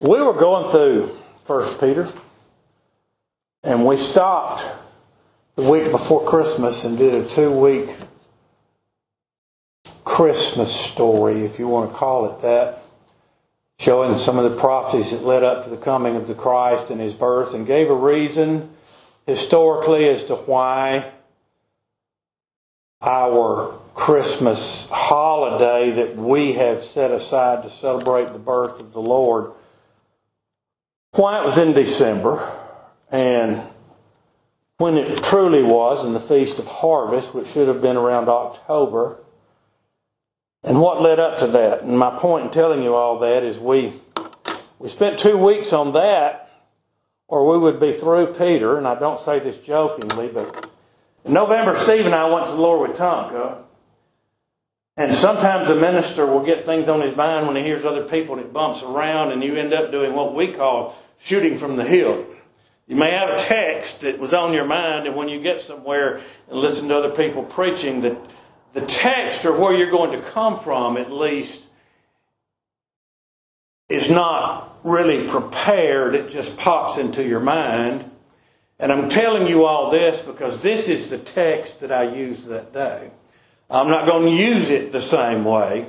We were going through First Peter, and we stopped the week before Christmas and did a two-week Christmas story, if you want to call it that, showing some of the prophecies that led up to the coming of the Christ and his birth, and gave a reason historically as to why our Christmas holiday that we have set aside to celebrate the birth of the Lord why it was in December and when it truly was in the Feast of Harvest, which should have been around October, and what led up to that. And my point in telling you all that is we we spent two weeks on that, or we would be through Peter, and I don't say this jokingly, but in November, Steve and I went to the Lord Wetumpka, and sometimes the minister will get things on his mind when he hears other people and it bumps around, and you end up doing what we call shooting from the hip. You may have a text that was on your mind, and when you get somewhere and listen to other people preaching, that the text or where you're going to come from, at least, is not really prepared. It just pops into your mind. And I'm telling you all this because this is the text that I used that day. I'm not going to use it the same way.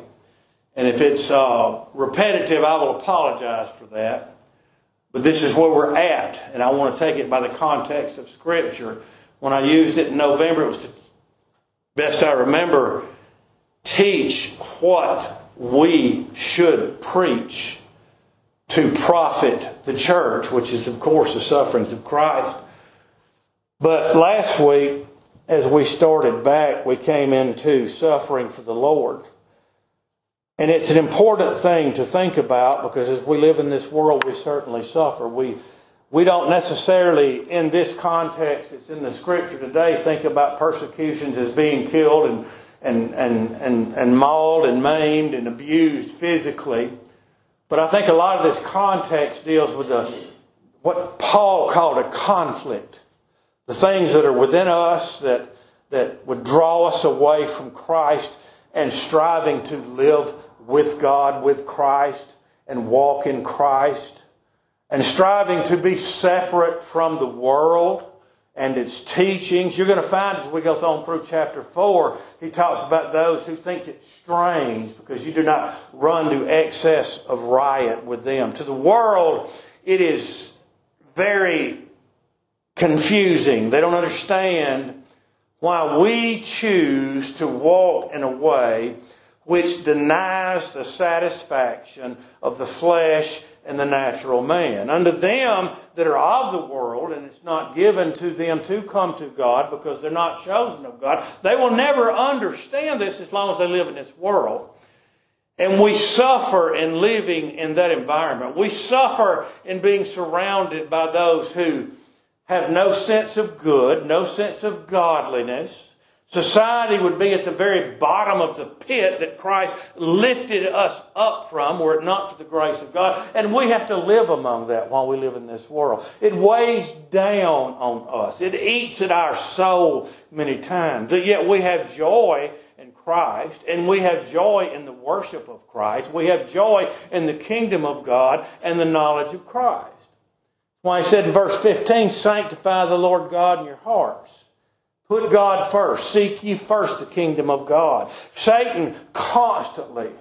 And if it's uh, repetitive, I will apologize for that. But this is where we're at, and I want to take it by the context of Scripture. When I used it in November, it was to, best I remember, teach what we should preach to profit the church, which is, of course, the sufferings of Christ. But last week, as we started back, we came into suffering for the Lord. And it's an important thing to think about because as we live in this world, we certainly suffer. We, we don't necessarily, in this context, it's in the scripture today, think about persecutions as being killed and, and, and, and, and mauled and maimed and abused physically. But I think a lot of this context deals with the, what Paul called a conflict the things that are within us that, that would draw us away from Christ and striving to live with God, with Christ, and walk in Christ, and striving to be separate from the world and its teachings. You're going to find as we go on through chapter 4, he talks about those who think it strange because you do not run to excess of riot with them. To the world, it is very confusing. They don't understand why we choose to walk in a way which denies the satisfaction of the flesh and the natural man. Unto them that are of the world, and it's not given to them to come to God because they're not chosen of God, they will never understand this as long as they live in this world. And we suffer in living in that environment. We suffer in being surrounded by those who have no sense of good, no sense of godliness. Society would be at the very bottom of the pit that Christ lifted us up from were it not for the grace of God. And we have to live among that while we live in this world. It weighs down on us. It eats at our soul many times. Yet we have joy in Christ and we have joy in the worship of Christ. We have joy in the kingdom of God and the knowledge of Christ. Why he said in verse 15, sanctify the Lord God in your hearts. Put God first. Seek ye first the kingdom of God. Satan constantly,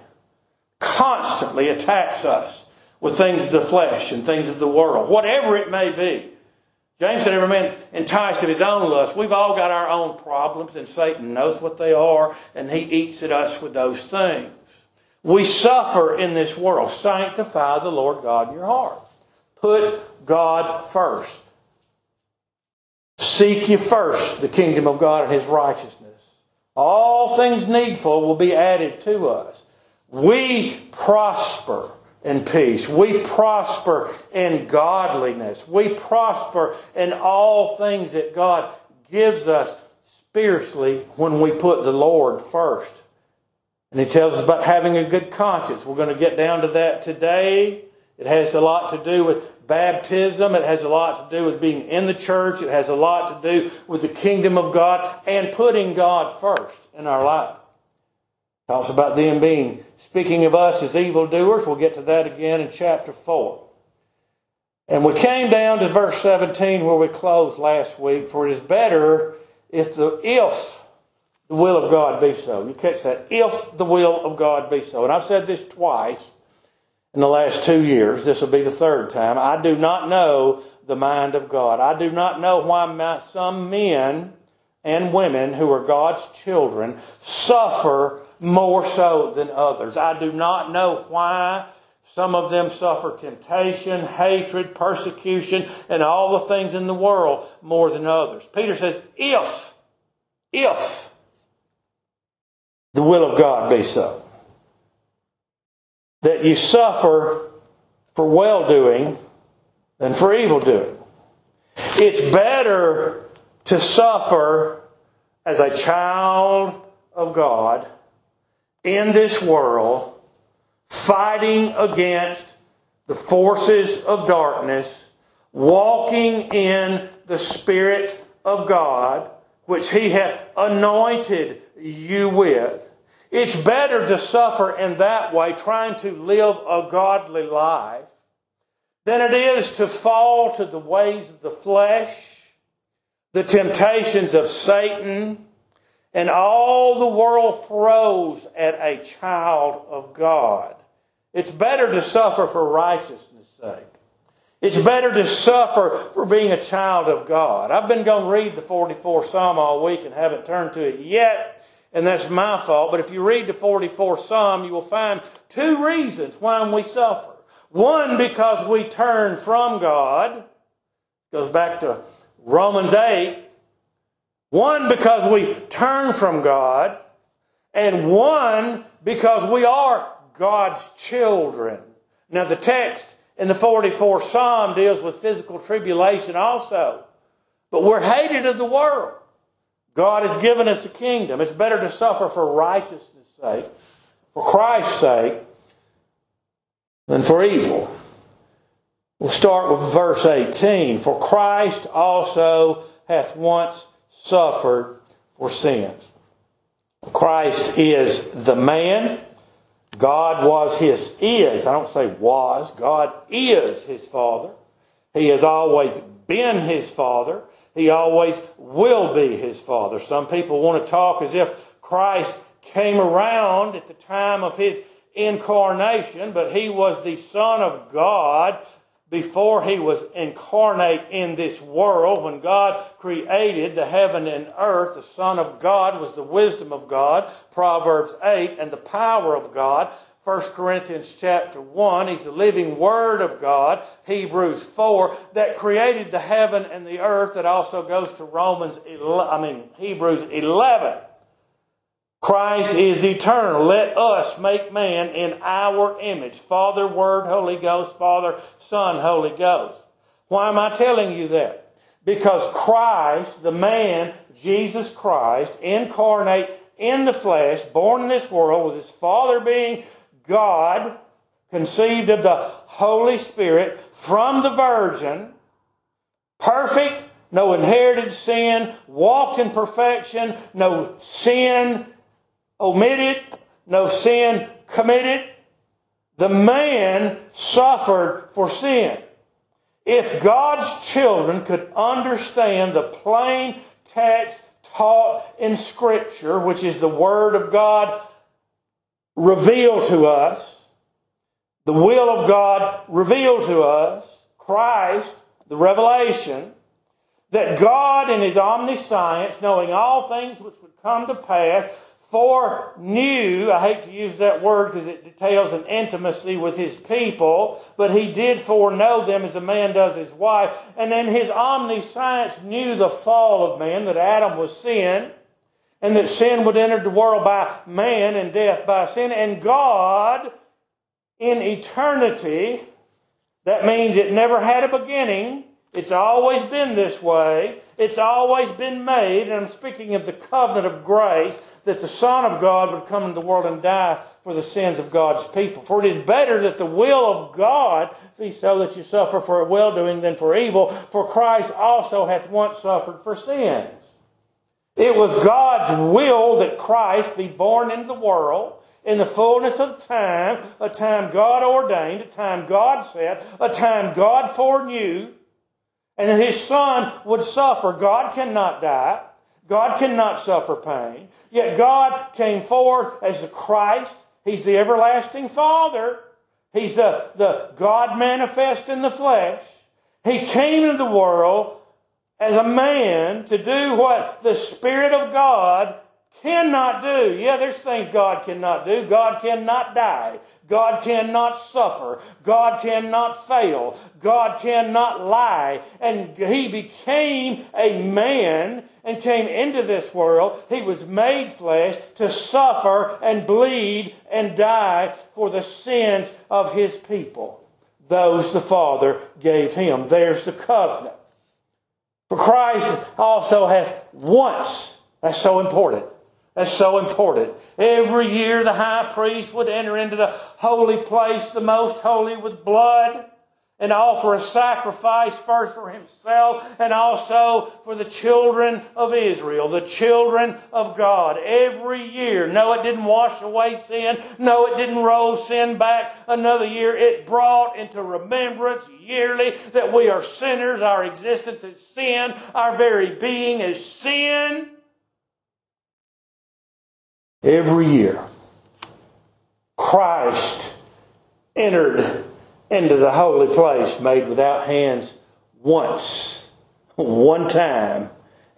constantly attacks us with things of the flesh and things of the world, whatever it may be. James said, every man enticed of his own lust. We've all got our own problems, and Satan knows what they are, and he eats at us with those things. We suffer in this world. Sanctify the Lord God in your heart. Put God first. Seek ye first the kingdom of God and his righteousness. All things needful will be added to us. We prosper in peace. We prosper in godliness. We prosper in all things that God gives us spiritually when we put the Lord first. And he tells us about having a good conscience. We're going to get down to that today. It has a lot to do with baptism. It has a lot to do with being in the church. It has a lot to do with the kingdom of God and putting God first in our life. Talks about them being, speaking of us as evildoers. We'll get to that again in chapter 4. And we came down to verse 17 where we closed last week. For it is better if the if the will of God be so. You catch that? If the will of God be so. And I've said this twice in the last two years. This will be the third time. I do not know the mind of God. I do not know why some men and women who are God's children suffer more so than others. I do not know why some of them suffer temptation, hatred, persecution, and all the things in the world more than others. Peter says, if, if the will of God be so, that you suffer for well doing than for evil doing. It's better to suffer as a child of God in this world fighting against the forces of darkness, walking in the Spirit of God, which He hath anointed you with. It's better to suffer in that way, trying to live a godly life, than it is to fall to the ways of the flesh, the temptations of Satan, and all the world throws at a child of God. It's better to suffer for righteousness' sake. It's better to suffer for being a child of God. I've been going to read the 44th Psalm all week and haven't turned to it yet, and that's my fault. But if you read the 44th Psalm, you will find two reasons why we suffer. One, because we turn from God. Goes back to Romans 8. One, because we turn from God. And one, because we are God's children. Now the text in the 44th Psalm deals with physical tribulation also. But we're hated of the world. God has given us a kingdom. It's better to suffer for righteousness' sake, for Christ's sake, than for evil. We'll start with verse 18. For Christ also hath once suffered for sins. Christ is the man God was his, is, I don't say was, God is his father. He has always been his father. He always will be his father. Some people want to talk as if Christ came around at the time of his incarnation, but he was the Son of God before he was incarnate in this world, when God created the heaven and earth, the Son of God was the wisdom of God, Proverbs 8, and the power of God. 1 Corinthians chapter 1, he's the living word of God, Hebrews 4, that created the heaven and the earth, that also goes to Romans 11, I mean Hebrews 11. Christ is eternal. Let us make man in our image. Father, Word, Holy Ghost, Father, Son, Holy Ghost. Why am I telling you that? Because Christ, the man, Jesus Christ, incarnate in the flesh, born in this world, with his Father being God, conceived of the Holy Spirit, from the Virgin, perfect, no inherited sin, walked in perfection, no sin omitted, no sin committed. The man suffered for sin. If God's children could understand the plain text taught in Scripture, which is the Word of God revealed to us, the will of God revealed to us, Christ, the revelation, that God in His omniscience, knowing all things which would come to pass, foreknew, I hate to use that word because it details an intimacy with his people, but he did foreknow them as a man does his wife. And then his omniscience knew the fall of man, that Adam was sin, and that sin would enter the world by man and death by sin. And God, in eternity, that means it never had a beginning, it's always been this way. It's always been made, and I'm speaking of the covenant of grace, that the Son of God would come into the world and die for the sins of God's people. For it is better that the will of God be so that you suffer for well doing than for evil, for Christ also hath once suffered for sins. It was God's will that Christ be born into the world. in the fullness of time, a time God ordained, a time God set, a time God foreknew, and that his son would suffer. God cannot die. God cannot suffer pain. Yet God came forth as the Christ. He's the everlasting Father. He's the, the God manifest in the flesh. He came into the world as a man to do what the Spirit of God cannot do. Yeah, there's things God cannot do. God cannot die. God cannot suffer. God cannot fail. God cannot lie. And He became a man and came into this world. He was made flesh to suffer and bleed and die for the sins of His people. Those the Father gave Him. There's the covenant. For Christ also hath once, that's so important, that's so important. Every year the high priest would enter into the holy place, the most holy, with blood and offer a sacrifice first for himself and also for the children of Israel, the children of God. Every year. No, it didn't wash away sin. No, it didn't roll sin back another year. It brought into remembrance yearly that we are sinners. Our existence is sin. Our very being is sin every year. Christ entered into the holy place made without hands once, one time,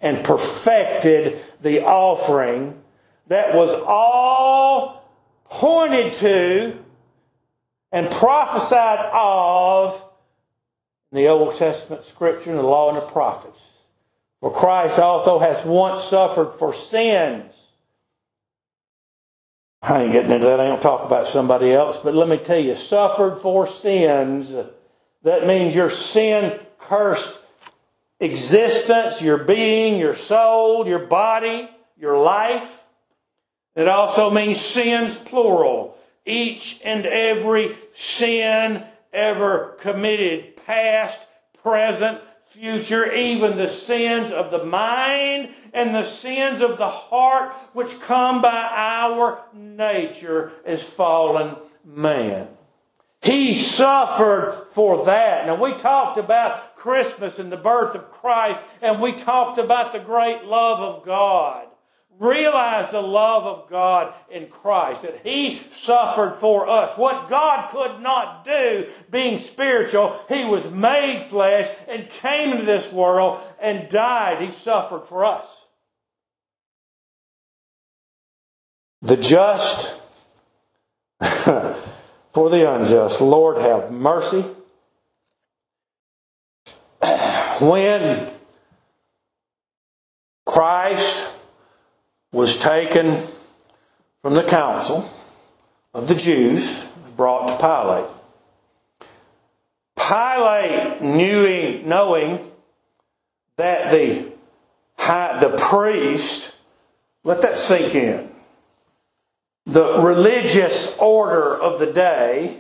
and perfected the offering that was all pointed to and prophesied of in the Old Testament scripture and the law and the prophets. For Christ also has once suffered for sins I ain't getting into that. I don't talk about somebody else. But let me tell you, suffered for sins. That means your sin cursed existence, your being, your soul, your body, your life. It also means sins plural. Each and every sin ever committed, past, present, future, even the sins of the mind and the sins of the heart which come by our nature as fallen man. He suffered for that. Now we talked about Christmas and the birth of Christ and we talked about the great love of God. Realize the love of God in Christ, that He suffered for us. What God could not do, being spiritual, He was made flesh and came into this world and died. He suffered for us. The just for the unjust. Lord have mercy. When Christ was taken from the council of the Jews, brought to Pilate. Pilate, knowing, knowing that the, high, the priest, let that sink in, the religious order of the day,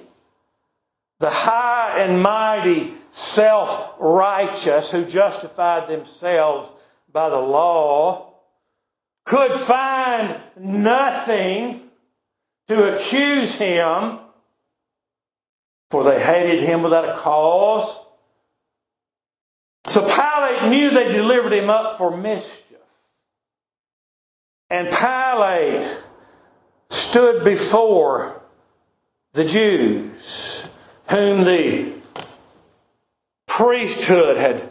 the high and mighty self righteous who justified themselves by the law, could find nothing to accuse him, for they hated him without a cause. So Pilate knew they delivered him up for mischief. And Pilate stood before the Jews, whom the priesthood had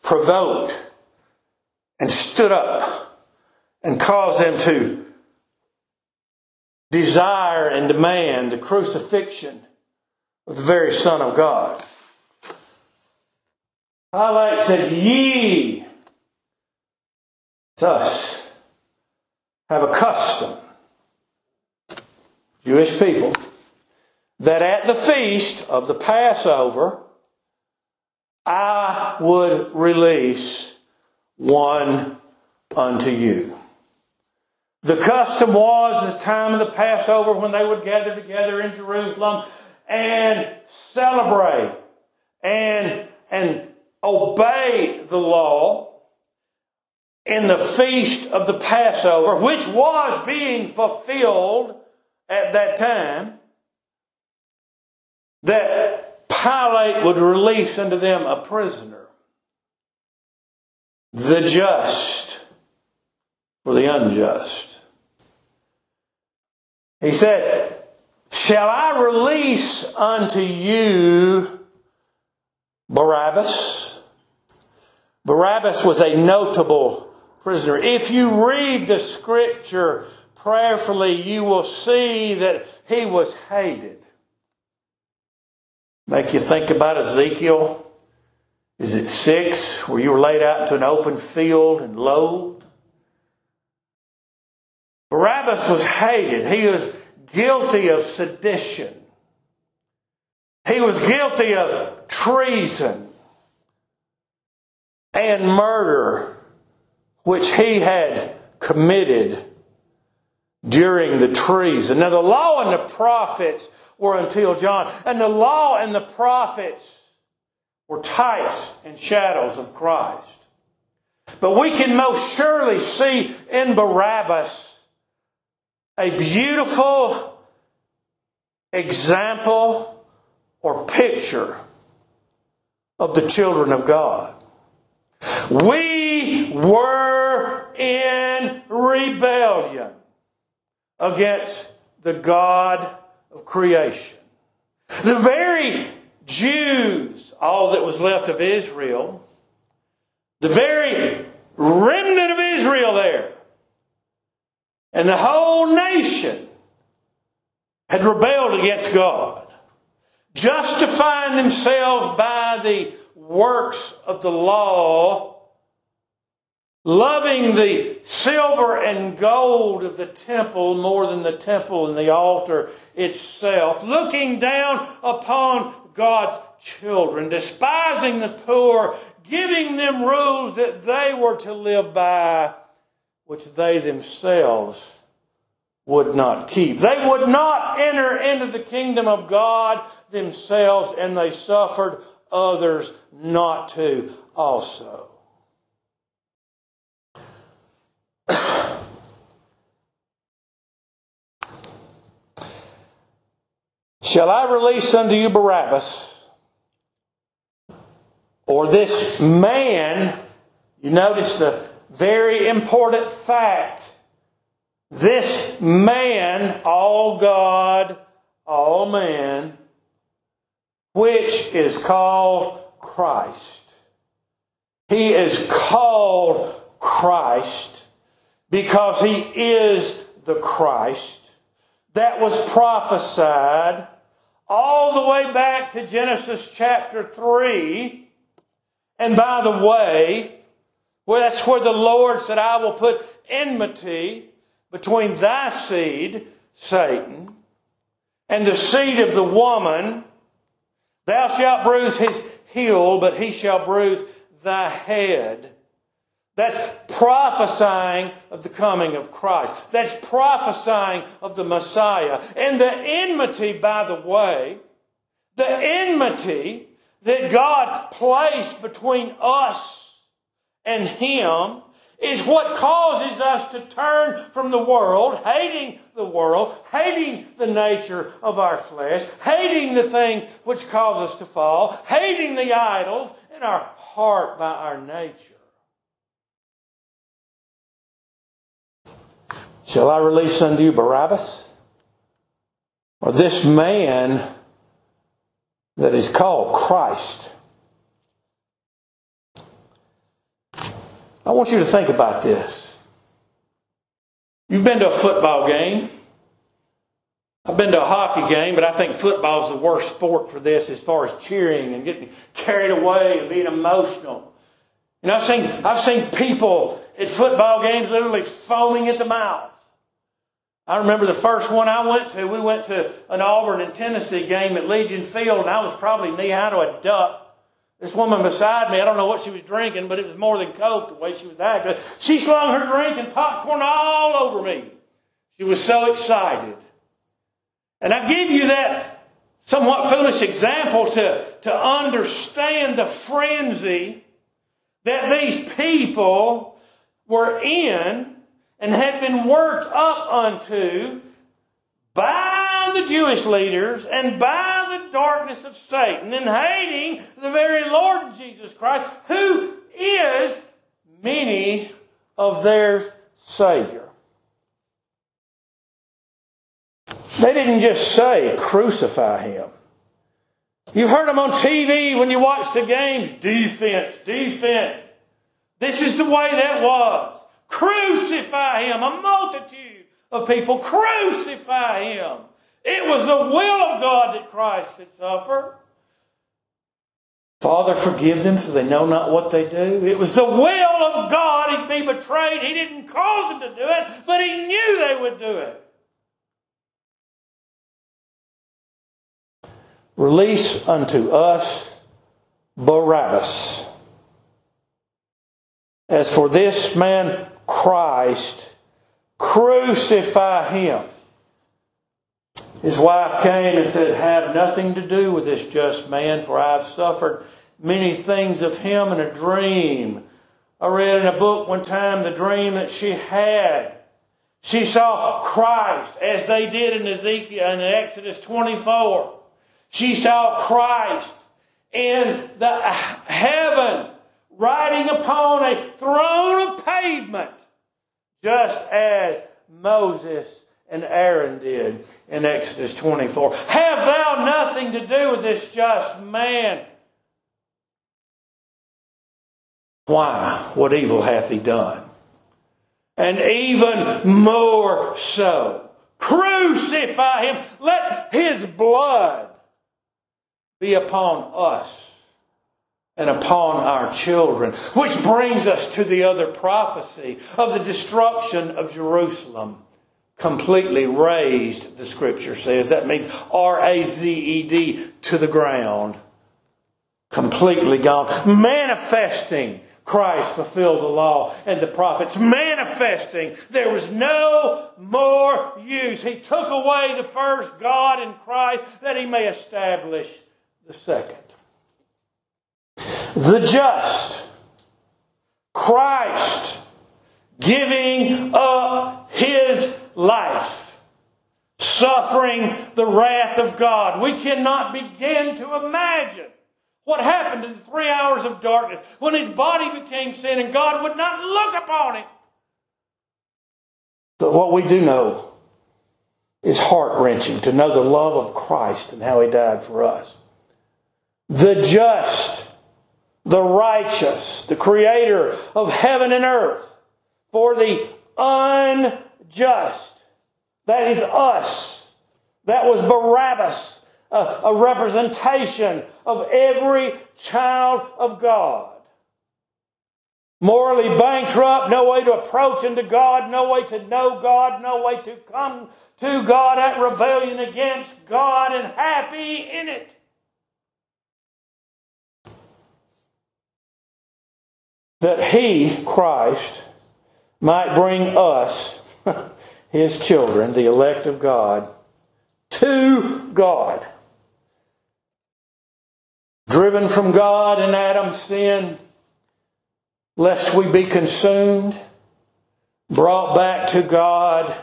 provoked, and stood up and cause them to desire and demand the crucifixion of the very Son of God. Pilate said, Ye, thus, have a custom, Jewish people, that at the feast of the Passover, I would release one unto you. The custom was the time of the Passover when they would gather together in Jerusalem and celebrate and, and obey the law in the feast of the Passover, which was being fulfilled at that time that Pilate would release unto them a prisoner, the just for the unjust. He said, Shall I release unto you Barabbas? Barabbas was a notable prisoner. If you read the scripture prayerfully, you will see that he was hated. Make you think about Ezekiel. Is it six, where you were laid out into an open field and loathed? Barabbas was hated. He was guilty of sedition. He was guilty of treason and murder, which he had committed during the treason. Now, the law and the prophets were until John, and the law and the prophets were types and shadows of Christ. But we can most surely see in Barabbas a beautiful example or picture of the children of God. We were in rebellion against the God of creation. The very Jews, all that was left of Israel, the very remnant of Israel there, and the whole nation had rebelled against God, justifying themselves by the works of the law loving the silver and gold of the temple more than the temple and the altar itself, looking down upon God's children, despising the poor, giving them rules that they were to live by, which they themselves would not keep. They would not enter into the kingdom of God themselves, and they suffered others not to also. Shall I release unto you Barabbas? Or this man, you notice the very important fact. This man, all God, all man, which is called Christ. He is called Christ because he is the Christ that was prophesied all the way back to Genesis chapter 3. And by the way, well, that's where the Lord said, I will put enmity between thy seed, Satan, and the seed of the woman. Thou shalt bruise his heel, but he shall bruise thy head. That's prophesying of the coming of Christ. That's prophesying of the Messiah. And the enmity, by the way, the enmity that God placed between us and Him is what causes us to turn from the world, hating the world, hating the nature of our flesh, hating the things which cause us to fall, hating the idols in our heart by our nature. Shall I release unto you Barabbas? Or this man that is called Christ? I want you to think about this. You've been to a football game. I've been to a hockey game, but I think football is the worst sport for this as far as cheering and getting carried away and being emotional. Know, I've seen, I've seen people at football games literally foaming at the mouth. I remember the first one I went to, we went to an Auburn and Tennessee game at Legion Field, and I was probably knee high to a duck. This woman beside me, I don't know what she was drinking, but it was more than Coke the way she was acting. She slung her drink and popcorn all over me. She was so excited. And I give you that somewhat foolish example to, to understand the frenzy that these people were in and had been worked up unto by the Jewish leaders and by the darkness of Satan and hating the very Lord Jesus Christ, who is many of their Savior. They didn't just say, crucify him. You've heard them on TV when you watch the games defense, defense. This is the way that was. Crucify him. A multitude of people crucify him. It was the will of God that Christ should suffer. Father, forgive them for they know not what they do. It was the will of God he'd be betrayed. He didn't cause them to do it, but he knew they would do it. Release unto us Barabbas. As for this man Christ, crucify him. His wife came and said, Have nothing to do with this just man, for I have suffered many things of him in a dream. I read in a book one time the dream that she had. She saw Christ as they did in Ezekiel in Exodus 24. She saw Christ in the heaven riding upon a throne of pavement, just as Moses and Aaron did in Exodus 24. Have thou nothing to do with this just man? Why? What evil hath he done? And even more so, crucify him. Let his blood be upon us and upon our children. Which brings us to the other prophecy of the destruction of Jerusalem. Completely razed, the scripture says. That means R-A-Z-E-D to the ground. Completely gone. Manifesting Christ fulfilled the law and the prophets, manifesting there was no more use. He took away the first God in Christ that he may establish the second. The just, Christ giving up his life, suffering the wrath of God. We cannot begin to imagine what happened in the three hours of darkness when his body became sin and God would not look upon it. But what we do know is heart wrenching to know the love of Christ and how he died for us the just, the righteous, the creator of heaven and earth, for the unjust. That is us. That was Barabbas, a, a representation of every child of God. Morally bankrupt, no way to approach into God, no way to know God, no way to come to God at rebellion against God and happy in it. that he, Christ, might bring us, his children, the elect of God, to God. Driven from God in Adam's sin, lest we be consumed, brought back to God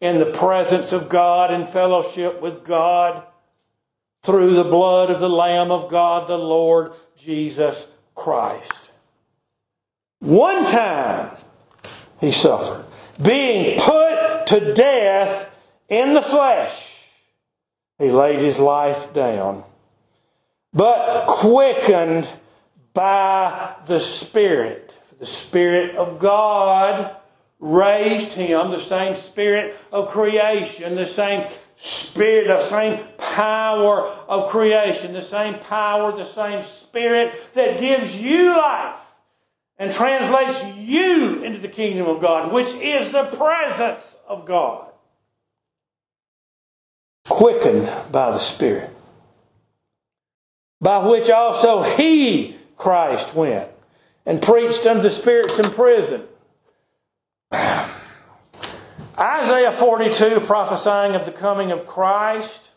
in the presence of God in fellowship with God through the blood of the Lamb of God, the Lord Jesus Christ. One time he suffered, being put to death in the flesh. He laid his life down, but quickened by the Spirit. The Spirit of God raised him, the same Spirit of creation, the same Spirit, the same power of creation, the same power, the same Spirit that gives you life and translates you into the kingdom of God, which is the presence of God. Quickened by the Spirit, by which also He, Christ, went and preached unto the spirits in prison. Isaiah 42 prophesying of the coming of Christ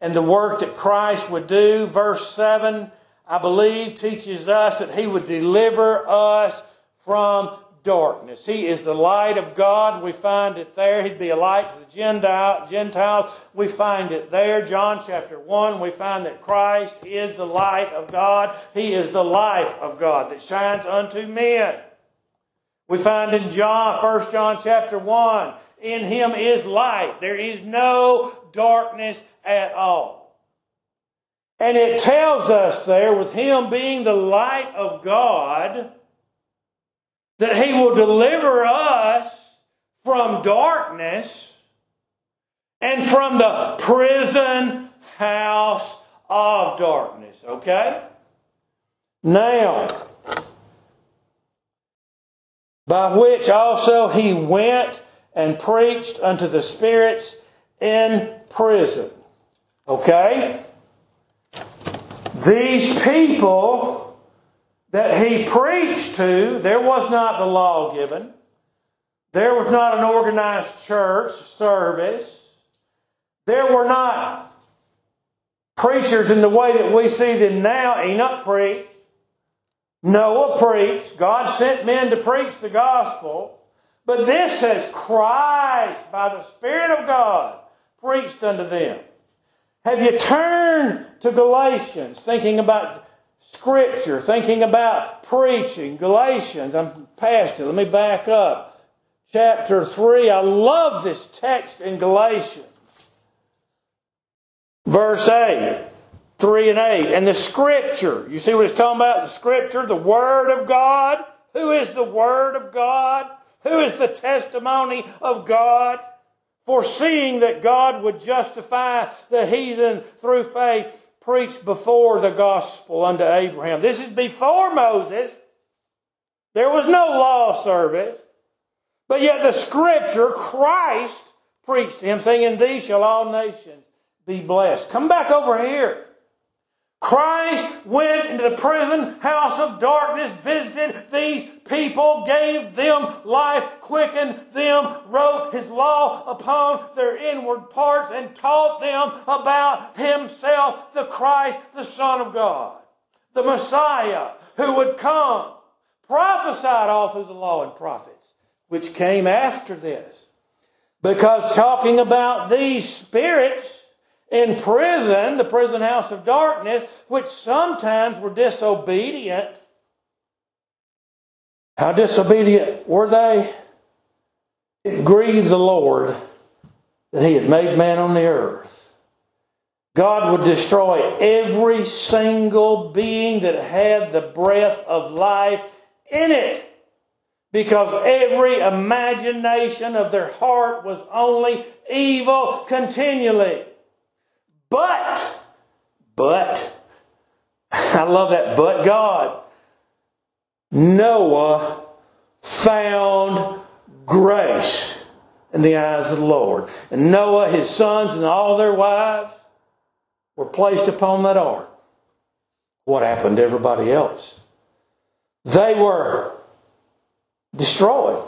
and the work that Christ would do. Verse 7 I believe, teaches us that He would deliver us from darkness. He is the light of God. We find it there. He'd be a light to the Gentiles. We find it there. John chapter 1, we find that Christ is the light of God. He is the life of God that shines unto men. We find in John, 1 John chapter 1, in him is light. There is no darkness at all. And it tells us there, with him being the light of God, that he will deliver us from darkness and from the prison house of darkness. Okay? Now, by which also he went and preached unto the spirits in prison. Okay? These people that he preached to, there was not the law given. There was not an organized church service. There were not preachers in the way that we see them now. Enoch preached. Noah preached. God sent men to preach the gospel. But this says Christ, by the Spirit of God, preached unto them. Have you turned to Galatians, thinking about Scripture, thinking about preaching? Galatians, I'm past it. Let me back up. Chapter 3. I love this text in Galatians. Verse 8. 3 and 8. And the Scripture. You see what it's talking about? The Scripture, the Word of God. Who is the Word of God? Who is the testimony of God? Foreseeing that God would justify the heathen through faith, preached before the gospel unto Abraham. This is before Moses. There was no law service. But yet the Scripture, Christ preached to him, saying, In thee shall all nations be blessed. Come back over here. Christ went into the prison house of darkness, visited these people, gave them life, quickened them, wrote his law upon their inward parts, and taught them about himself, the Christ, the Son of God, the Messiah who would come, prophesied all through the law and prophets, which came after this. Because talking about these spirits, in prison, the prison house of darkness, which sometimes were disobedient. How disobedient were they? It grieved the Lord that He had made man on the earth. God would destroy every single being that had the breath of life in it. Because every imagination of their heart was only evil continually. But, but, I love that, but God, Noah found grace in the eyes of the Lord. And Noah, his sons, and all their wives were placed upon that ark. What happened to everybody else? They were destroyed.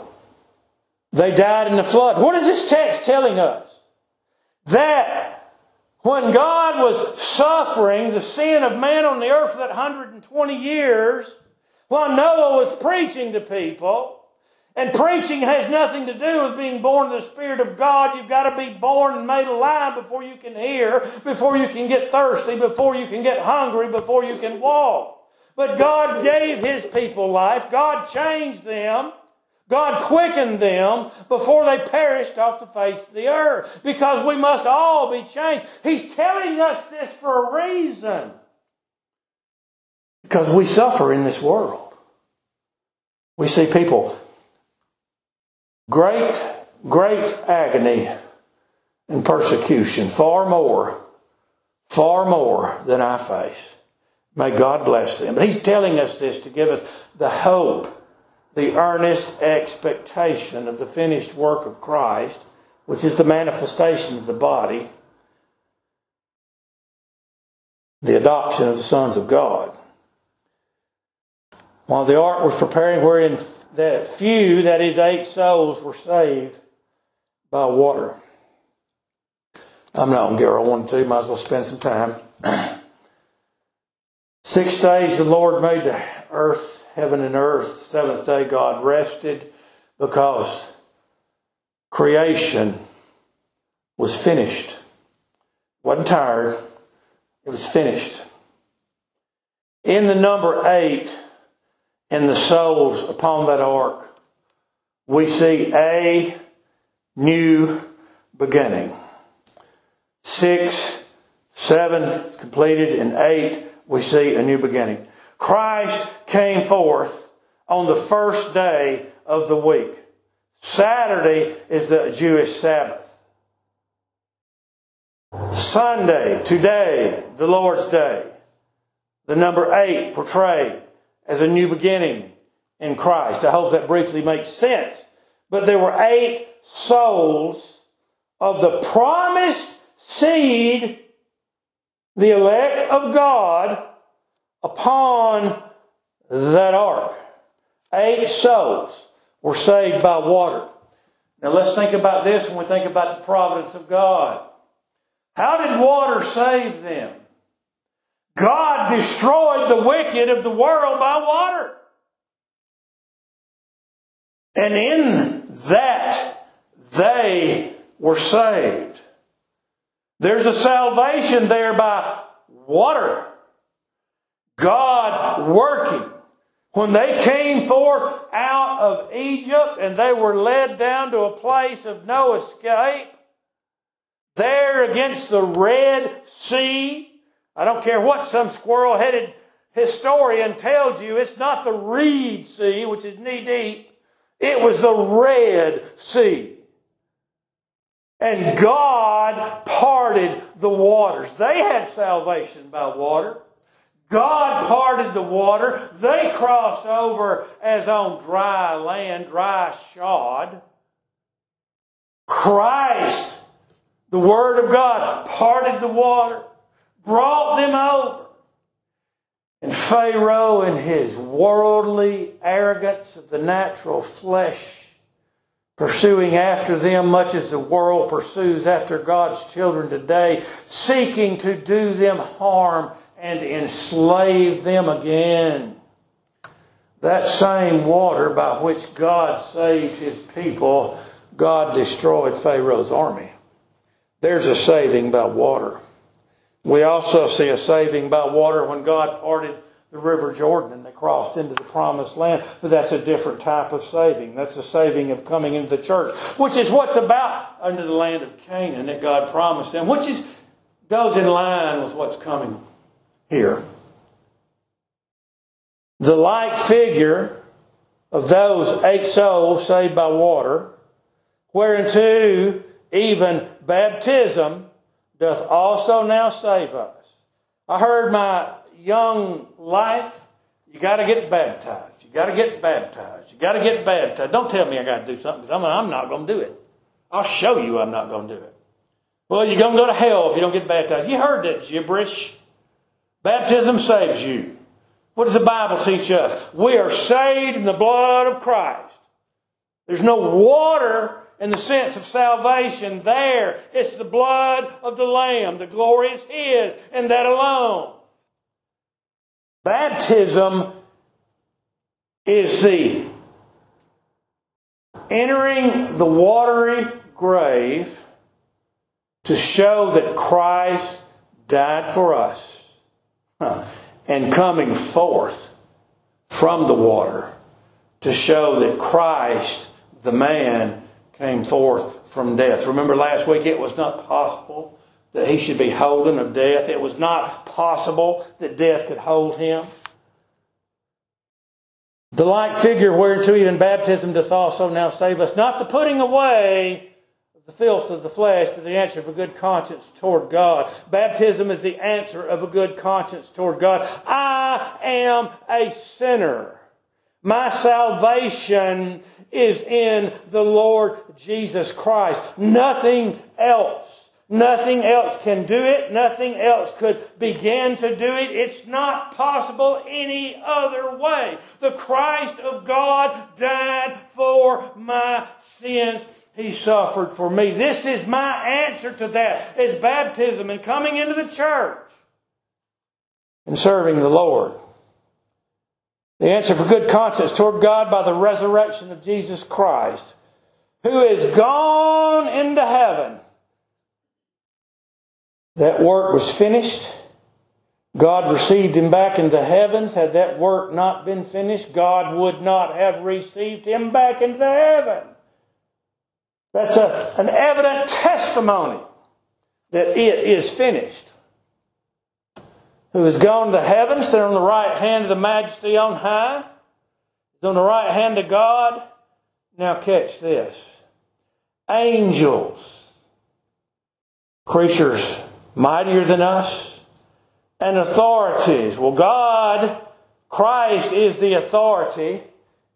They died in the flood. What is this text telling us? That when God was suffering the sin of man on the earth for that 120 years, while Noah was preaching to people, and preaching has nothing to do with being born of the Spirit of God. You've got to be born and made alive before you can hear, before you can get thirsty, before you can get hungry, before you can walk. But God gave His people life. God changed them. God quickened them before they perished off the face of the earth because we must all be changed. He's telling us this for a reason. Because we suffer in this world. We see people great, great agony and persecution, far more, far more than I face. May God bless them. But He's telling us this to give us the hope the earnest expectation of the finished work of Christ, which is the manifestation of the body, the adoption of the sons of God. While the ark was preparing, wherein that few, that is, eight souls, were saved by water. I'm not get where I want to, might as well spend some time. Six days the Lord made the earth, heaven and earth. Seventh day God rested because creation was finished. Wasn't tired. It was finished. In the number eight, in the souls upon that ark, we see a new beginning. Six, seven is completed, and eight, we see a new beginning. Christ came forth on the first day of the week. Saturday is the Jewish Sabbath. Sunday, today, the Lord's Day. The number eight portrayed as a new beginning in Christ. I hope that briefly makes sense. But there were eight souls of the promised seed, the elect of God, upon that ark. Eight souls were saved by water. Now let's think about this when we think about the providence of God. How did water save them? God destroyed the wicked of the world by water. And in that, they were saved. There's a salvation there by water. God working. When they came forth out of Egypt and they were led down to a place of no escape, there against the Red Sea, I don't care what some squirrel headed historian tells you, it's not the Reed Sea, which is knee deep. It was the Red Sea. And God parted the waters. They had salvation by water. God parted the water. They crossed over as on dry land, dry shod. Christ, the Word of God, parted the water brought them over. And Pharaoh, in his worldly arrogance of the natural flesh, pursuing after them much as the world pursues after God's children today, seeking to do them harm and enslave them again. That same water by which God saved his people, God destroyed Pharaoh's army. There's a saving by water. We also see a saving by water when God parted the River Jordan and they crossed into the promised land. But that's a different type of saving. That's a saving of coming into the church, which is what's about under the land of Canaan that God promised them, which is goes in line with what's coming here. The like figure of those eight souls saved by water, whereunto even baptism doth also now save us. I heard my young life, you got to get baptized. You got to get baptized. You got to get baptized. Don't tell me I got to do something because I'm, not going to do it. I'll show you I'm not going to do it. Well, you're going to go to hell if you don't get baptized. You heard that gibberish. Baptism saves you. What does the Bible teach us? We are saved in the blood of Christ. There's no water in the sense of salvation there. It's the blood of the Lamb. The glory is His and that alone. Baptism is the entering the watery grave to show that Christ died for us and coming forth from the water to show that Christ, the man, came forth from death. Remember last week it was not possible that he should be holden of death. It was not possible that death could hold him. The like figure whereunto even baptism doth also now save us, not the putting away of the filth of the flesh, but the answer of a good conscience toward God. Baptism is the answer of a good conscience toward God. I am a sinner. My salvation is in the Lord Jesus Christ. Nothing else. Nothing else can do it. Nothing else could begin to do it. It's not possible any other way. The Christ of God died for my sins. He suffered for me. This is my answer to that is baptism and coming into the church. and serving the Lord? The answer for good conscience toward God by the resurrection of Jesus Christ, who is gone into heaven. That work was finished. God received him back into the heavens. Had that work not been finished, God would not have received him back into heaven. That's a, an evident testimony that it is finished. Who has gone to heaven, sit on the right hand of the majesty on high, is on the right hand of God. Now catch this. Angels, creatures mightier than us, and authorities. Well, God, Christ is the authority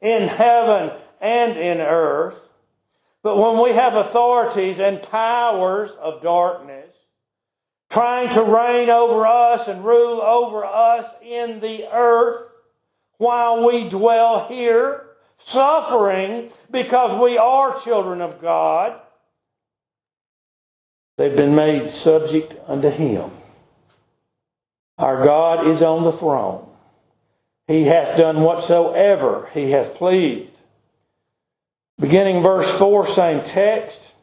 in heaven and in earth. But when we have authorities and powers of darkness trying to reign over us and rule over us in the earth while we dwell here, suffering because we are children of God, they've been made subject unto Him. Our God is on the throne. He hath done whatsoever He hath pleased. Beginning verse 4, same text.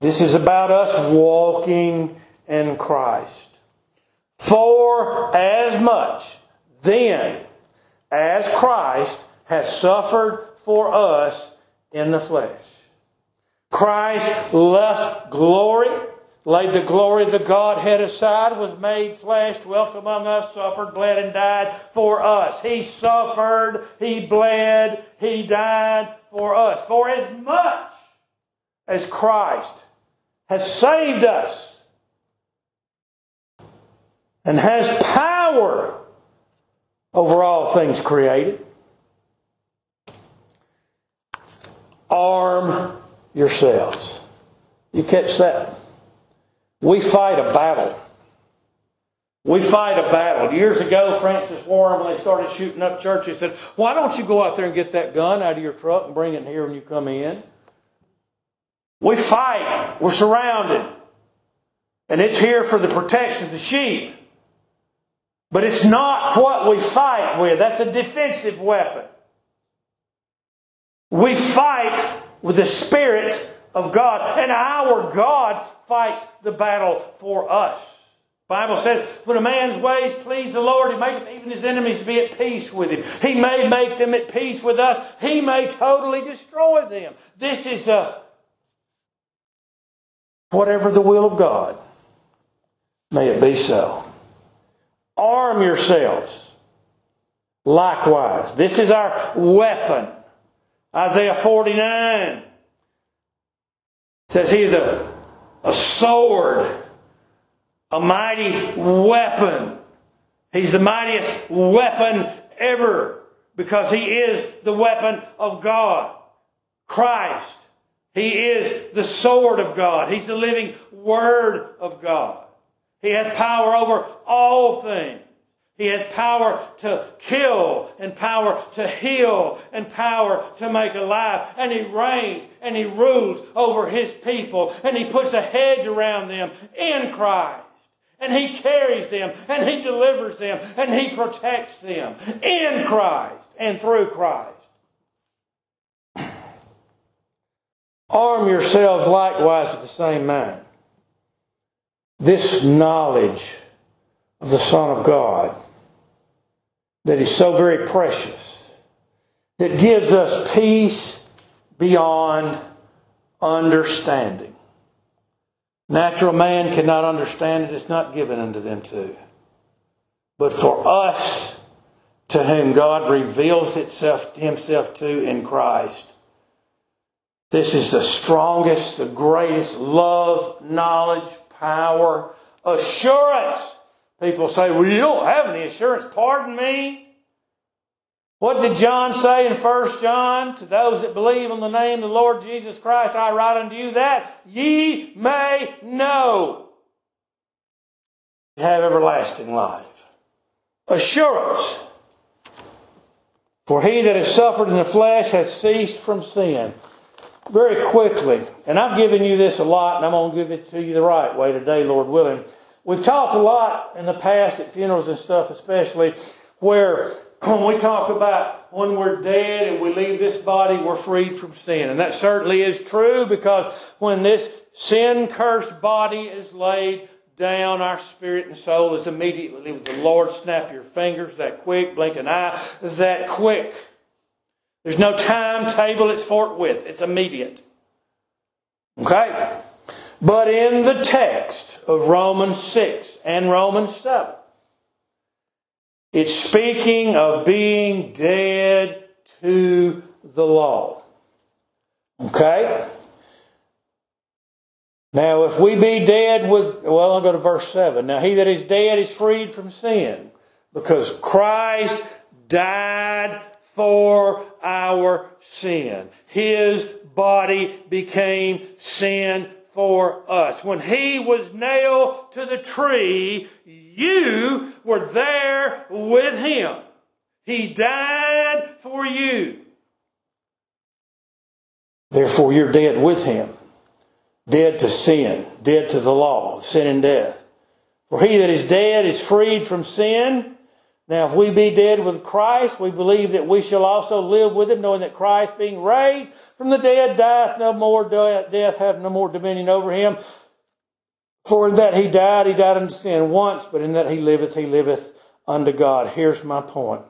This is about us walking in Christ. For as much then as Christ has suffered for us in the flesh. Christ left glory laid the glory of the Godhead aside, was made flesh, dwelt among us, suffered, bled, and died for us. He suffered, He bled, He died for us. For as much as Christ has saved us and has power over all things created, arm yourselves. You catch that? We fight a battle. We fight a battle. Years ago, Francis Warren, when they started shooting up churches, said, Why don't you go out there and get that gun out of your truck and bring it here when you come in? We fight. We're surrounded. And it's here for the protection of the sheep. But it's not what we fight with. That's a defensive weapon. We fight with the Spirit of God. And our God fights the battle for us. Bible says, when a man's ways please the Lord, he maketh even his enemies to be at peace with him. He may make them at peace with us. He may totally destroy them. This is a, whatever the will of God. May it be so. Arm yourselves. Likewise. This is our weapon. Isaiah 49 says he's a, a sword, a mighty weapon. He's the mightiest weapon ever because he is the weapon of God. Christ. He is the sword of God. He's the living word of God. He has power over all things. He has power to kill and power to heal and power to make alive. And He reigns and He rules over His people and He puts a hedge around them in Christ. And He carries them and He delivers them and He protects them in Christ and through Christ. Arm yourselves likewise with the same mind. This knowledge of the Son of God that is so very precious, that gives us peace beyond understanding. Natural man cannot understand it, it's not given unto them to. But for us, to whom God reveals itself, himself to in Christ, this is the strongest, the greatest love, knowledge, power, assurance People say, well, you don't have any assurance. Pardon me. What did John say in 1 John? To those that believe on the name of the Lord Jesus Christ, I write unto you that ye may know have everlasting life. Assurance. For he that has suffered in the flesh has ceased from sin. Very quickly, and I've given you this a lot, and I'm going to give it to you the right way today, Lord willing. We've talked a lot in the past at funerals and stuff, especially where when we talk about when we're dead and we leave this body, we're freed from sin. And that certainly is true because when this sin cursed body is laid down, our spirit and soul is immediately with the Lord. Snap your fingers that quick, blink an eye that quick. There's no timetable, it's forthwith, it's immediate. Okay? But in the text of Romans 6 and Romans 7, it's speaking of being dead to the law. Okay? Now, if we be dead with, well, I'll go to verse 7. Now, he that is dead is freed from sin because Christ died for our sin. His body became sin for us. When he was nailed to the tree, you were there with him. He died for you. Therefore, you're dead with him dead to sin, dead to the law of sin and death. For he that is dead is freed from sin. Now, if we be dead with Christ, we believe that we shall also live with him, knowing that Christ, being raised from the dead, dieth no more, death hath no more dominion over him. For in that he died, he died unto sin once, but in that he liveth, he liveth unto God. Here's my point.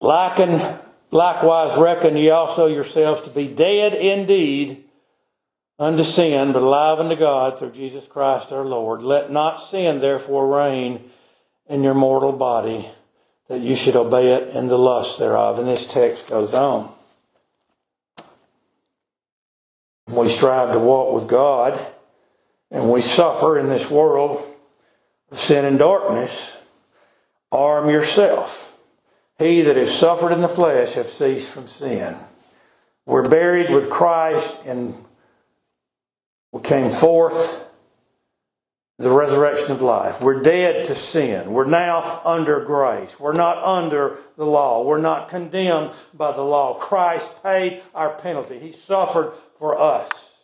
Liken, likewise reckon ye also yourselves to be dead indeed unto sin, but alive unto God through Jesus Christ our Lord. Let not sin therefore reign in your mortal body, that you should obey it in the lust thereof. And this text goes on. We strive to walk with God, and we suffer in this world of sin and darkness. Arm yourself. He that has suffered in the flesh have ceased from sin. We're buried with Christ and we came forth the resurrection of life. We're dead to sin. We're now under grace. We're not under the law. We're not condemned by the law. Christ paid our penalty. He suffered for us.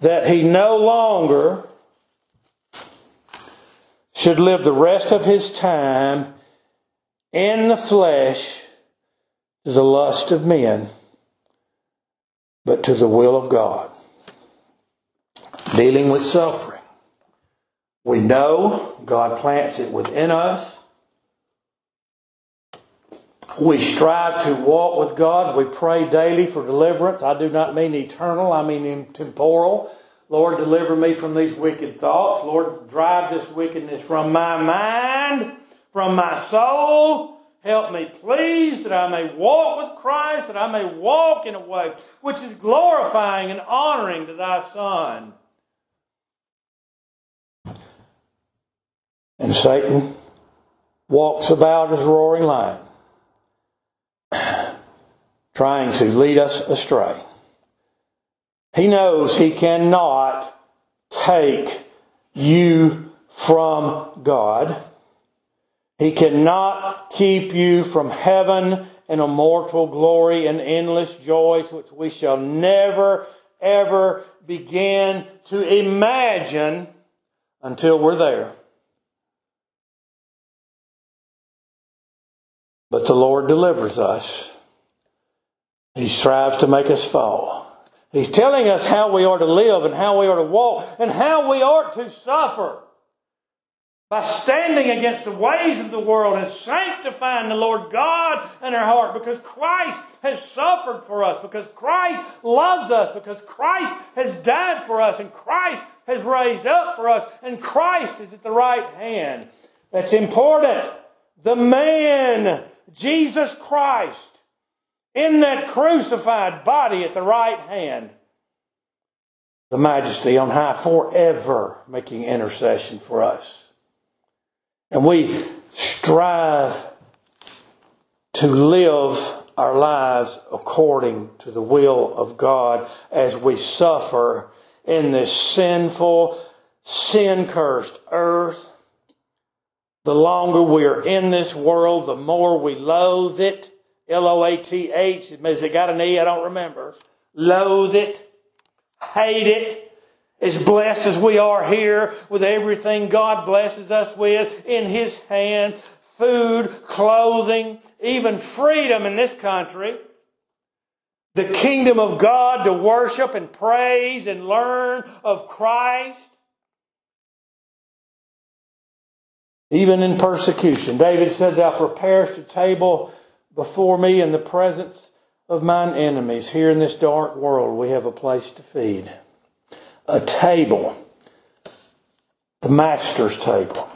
That he no longer should live the rest of his time in the flesh to the lust of men but to the will of God. Dealing with suffering. We know God plants it within us. We strive to walk with God. We pray daily for deliverance. I do not mean eternal, I mean temporal. Lord, deliver me from these wicked thoughts. Lord, drive this wickedness from my mind, from my soul, Help me, please, that I may walk with Christ, that I may walk in a way which is glorifying and honoring to thy Son. And Satan walks about as a roaring lion, trying to lead us astray. He knows he cannot take you from God. He cannot keep you from heaven and immortal glory and endless joys, which we shall never, ever begin to imagine until we're there. But the Lord delivers us. He strives to make us fall. He's telling us how we are to live and how we are to walk and how we are to suffer by standing against the ways of the world and sanctifying the Lord God in our heart because Christ has suffered for us, because Christ loves us, because Christ has died for us, and Christ has raised up for us, and Christ is at the right hand. That's important. The man, Jesus Christ, in that crucified body at the right hand, the majesty on high forever making intercession for us. And we strive to live our lives according to the will of God as we suffer in this sinful, sin cursed earth. The longer we are in this world, the more we loathe it. L O A T H. Has it got an E? I don't remember. Loathe it. Hate it. As blessed as we are here with everything God blesses us with in His hand, food, clothing, even freedom in this country, the kingdom of God to worship and praise and learn of Christ, even in persecution. David said, Thou preparest a table before me in the presence of mine enemies. Here in this dark world, we have a place to feed a table, the master's table.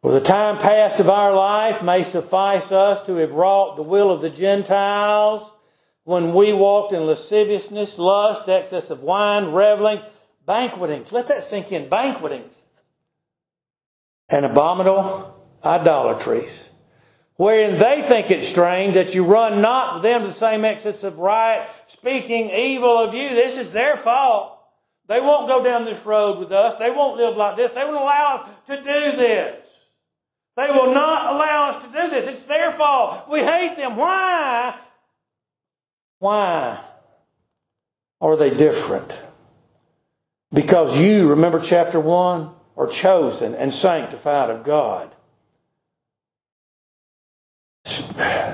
For the time past of our life may suffice us to have wrought the will of the Gentiles when we walked in lasciviousness, lust, excess of wine, revelings, banquetings. Let that sink in. Banquetings. And abominable idolatries wherein they think it strange that you run not with them to the same excess of riot, speaking evil of you. This is their fault. They won't go down this road with us. They won't live like this. They won't allow us to do this. They will not allow us to do this. It's their fault. We hate them. Why? Why are they different? Because you, remember chapter 1, are chosen and sanctified of God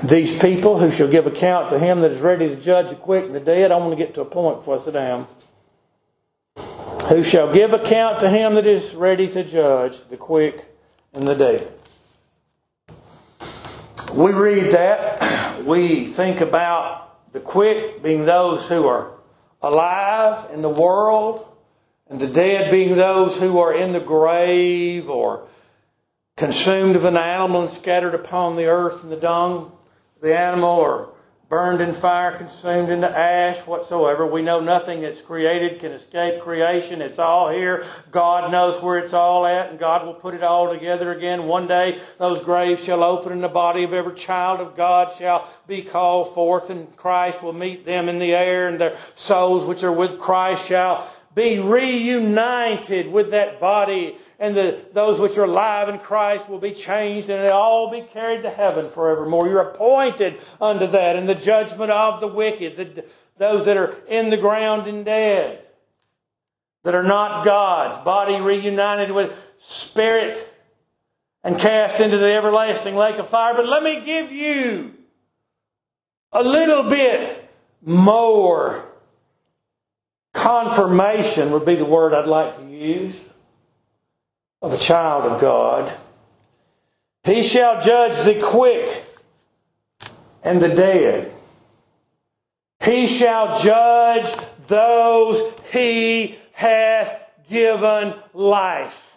these people who shall give account to him that is ready to judge the quick and the dead. I want to get to a point before I sit down. Who shall give account to him that is ready to judge the quick and the dead. We read that, we think about the quick being those who are alive in the world, and the dead being those who are in the grave or consumed of an animal and scattered upon the earth and the dung the animal or burned in fire, consumed into ash, whatsoever. We know nothing that's created can escape creation. It's all here. God knows where it's all at, and God will put it all together again. One day, those graves shall open, and the body of every child of God shall be called forth, and Christ will meet them in the air, and their souls which are with Christ shall be reunited with that body, and the, those which are alive in Christ will be changed, and they all be carried to heaven forevermore. You're appointed unto that, and the judgment of the wicked, the, those that are in the ground and dead, that are not God's, body reunited with spirit, and cast into the everlasting lake of fire. But let me give you a little bit more confirmation would be the word I'd like to use of a child of God. He shall judge the quick and the dead. He shall judge those he hath given life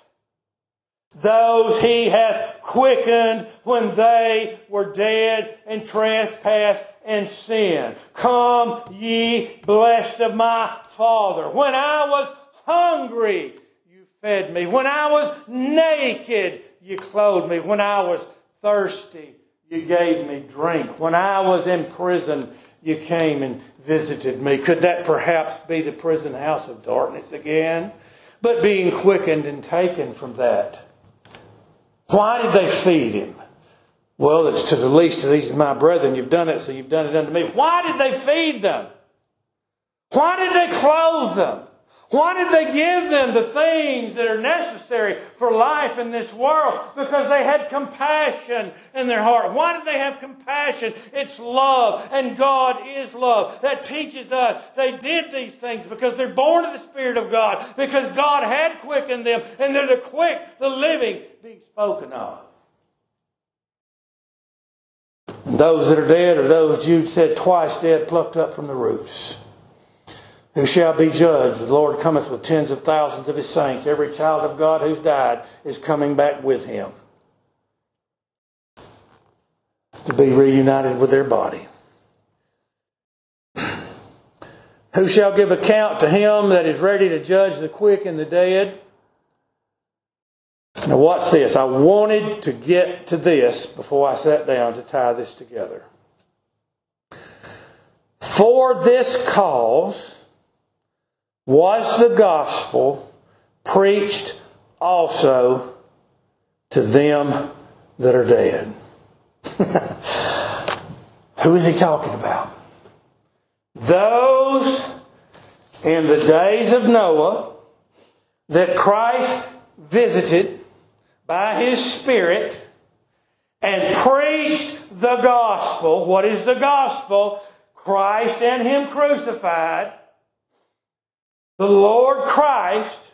those he hath quickened when they were dead in trespass and sin. Come ye blessed of my Father. When I was hungry, you fed me. When I was naked, you clothed me. When I was thirsty, you gave me drink. When I was in prison, you came and visited me. Could that perhaps be the prison house of darkness again? But being quickened and taken from that why did they feed him? Well, it's to the least of these my brethren. You've done it, so you've done it unto me. Why did they feed them? Why did they clothe them? Why did they give them the things that are necessary for life in this world? Because they had compassion in their heart. Why did they have compassion? It's love, and God is love. That teaches us they did these things because they're born of the Spirit of God, because God had quickened them, and they're the quick, the living being spoken of. Those that are dead are those Jude said twice dead, plucked up from the roots who shall be judged. The Lord cometh with tens of thousands of his saints. Every child of God who's died is coming back with him to be reunited with their body. Who shall give account to him that is ready to judge the quick and the dead? Now, watch this. I wanted to get to this before I sat down to tie this together. For this cause, was the gospel preached also to them that are dead. Who is he talking about? Those in the days of Noah that Christ visited by his Spirit and preached the gospel. What is the gospel? Christ and Him crucified. The Lord Christ,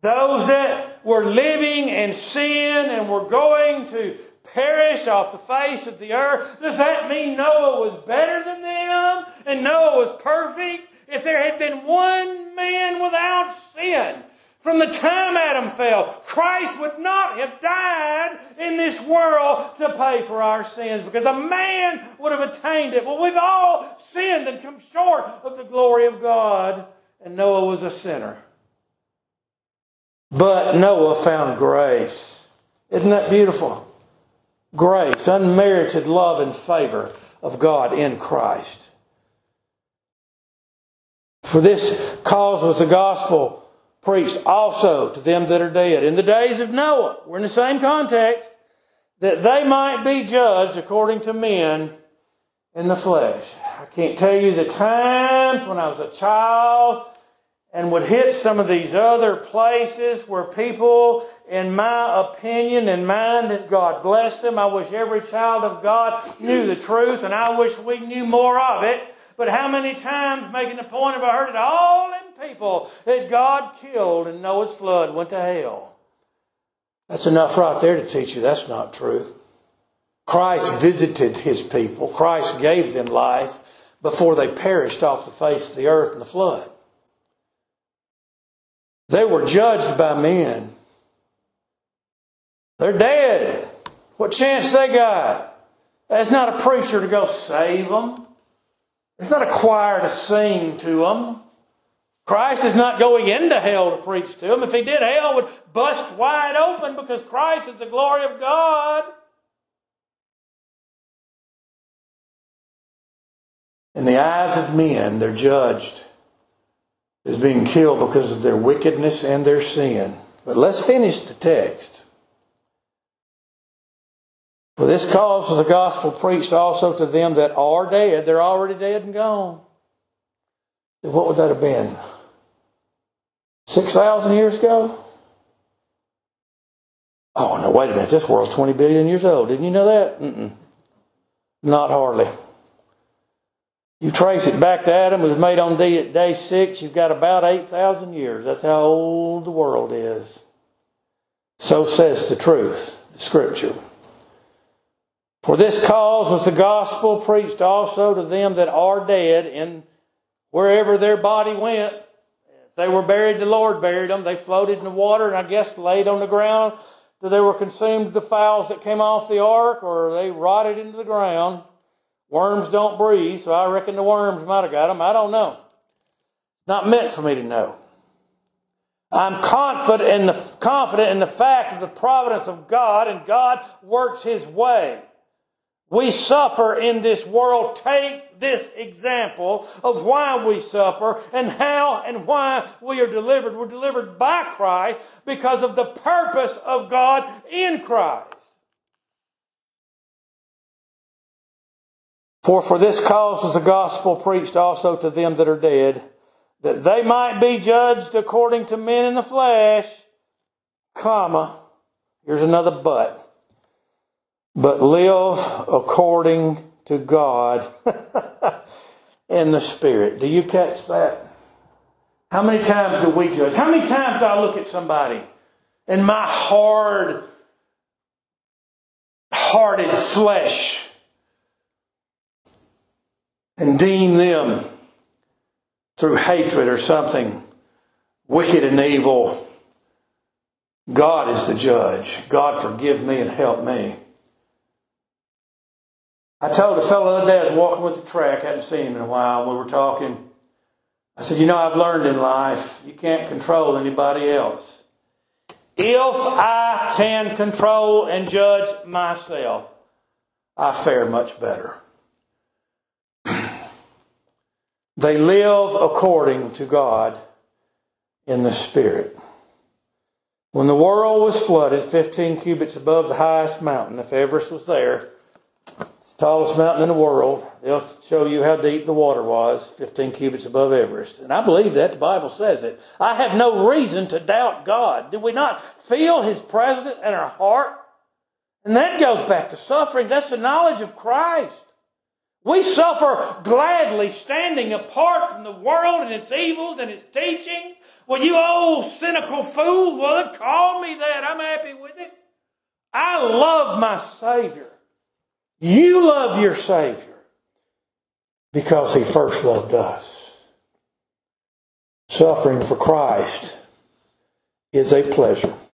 those that were living in sin and were going to perish off the face of the earth. Does that mean Noah was better than them and Noah was perfect? If there had been one man without sin, from the time Adam fell, Christ would not have died in this world to pay for our sins because a man would have attained it. Well, we've all sinned and come short of the glory of God, and Noah was a sinner. But Noah found grace. Isn't that beautiful? Grace, unmerited love and favor of God in Christ. For this cause was the gospel preached also to them that are dead. In the days of Noah, we're in the same context, that they might be judged according to men in the flesh. I can't tell you the times when I was a child and would hit some of these other places where people, in my opinion and mind, God bless them, I wish every child of God knew the truth and I wish we knew more of it. But how many times, making a point have I heard it? All them people that God killed in Noah's flood went to hell. That's enough right there to teach you that's not true. Christ visited his people. Christ gave them life before they perished off the face of the earth in the flood. They were judged by men. They're dead. What chance they got? There's not a preacher to go save them. There's not a choir to sing to them. Christ is not going into hell to preach to them. If he did, hell would bust wide open because Christ is the glory of God. In the eyes of men, they're judged as being killed because of their wickedness and their sin. But let's finish the text. For this cause was the gospel preached also to them that are dead. They're already dead and gone. What would that have been? 6,000 years ago? Oh, no, wait a minute. This world's 20 billion years old. Didn't you know that? Mm-mm. Not hardly. You trace it back to Adam, it was made on day, day six, you've got about 8,000 years. That's how old the world is. So says the truth, the scripture. For this cause was the gospel preached also to them that are dead, and wherever their body went, they were buried, the Lord buried them. They floated in the water, and I guess laid on the ground that they were consumed the fowls that came off the ark, or they rotted into the ground. Worms don't breathe, so I reckon the worms might have got them. I don't know. Not meant for me to know. I'm confident in the, confident in the fact of the providence of God, and God works His way. We suffer in this world. Take this example of why we suffer and how and why we are delivered. We're delivered by Christ because of the purpose of God in Christ. For for this cause was the gospel preached also to them that are dead, that they might be judged according to men in the flesh, comma, here's another but but live according to God in the Spirit. Do you catch that? How many times do we judge? How many times do I look at somebody in my hard hearted flesh and deem them through hatred or something wicked and evil? God is the judge. God forgive me and help me. I told a fellow the other day I was walking with the track, I hadn't seen him in a while, we were talking. I said, You know, I've learned in life, you can't control anybody else. If I can control and judge myself, I fare much better. They live according to God in the Spirit. When the world was flooded 15 cubits above the highest mountain, if Everest was there, the tallest mountain in the world. They'll show you how deep the water was, 15 cubits above Everest. And I believe that. The Bible says it. I have no reason to doubt God. Do we not feel His presence in our heart? And that goes back to suffering. That's the knowledge of Christ. We suffer gladly standing apart from the world and its evils and its teachings. Well, you old cynical fool, well, call me that. I'm happy with it. I love my Savior. You love your Savior because He first loved us. Suffering for Christ is a pleasure.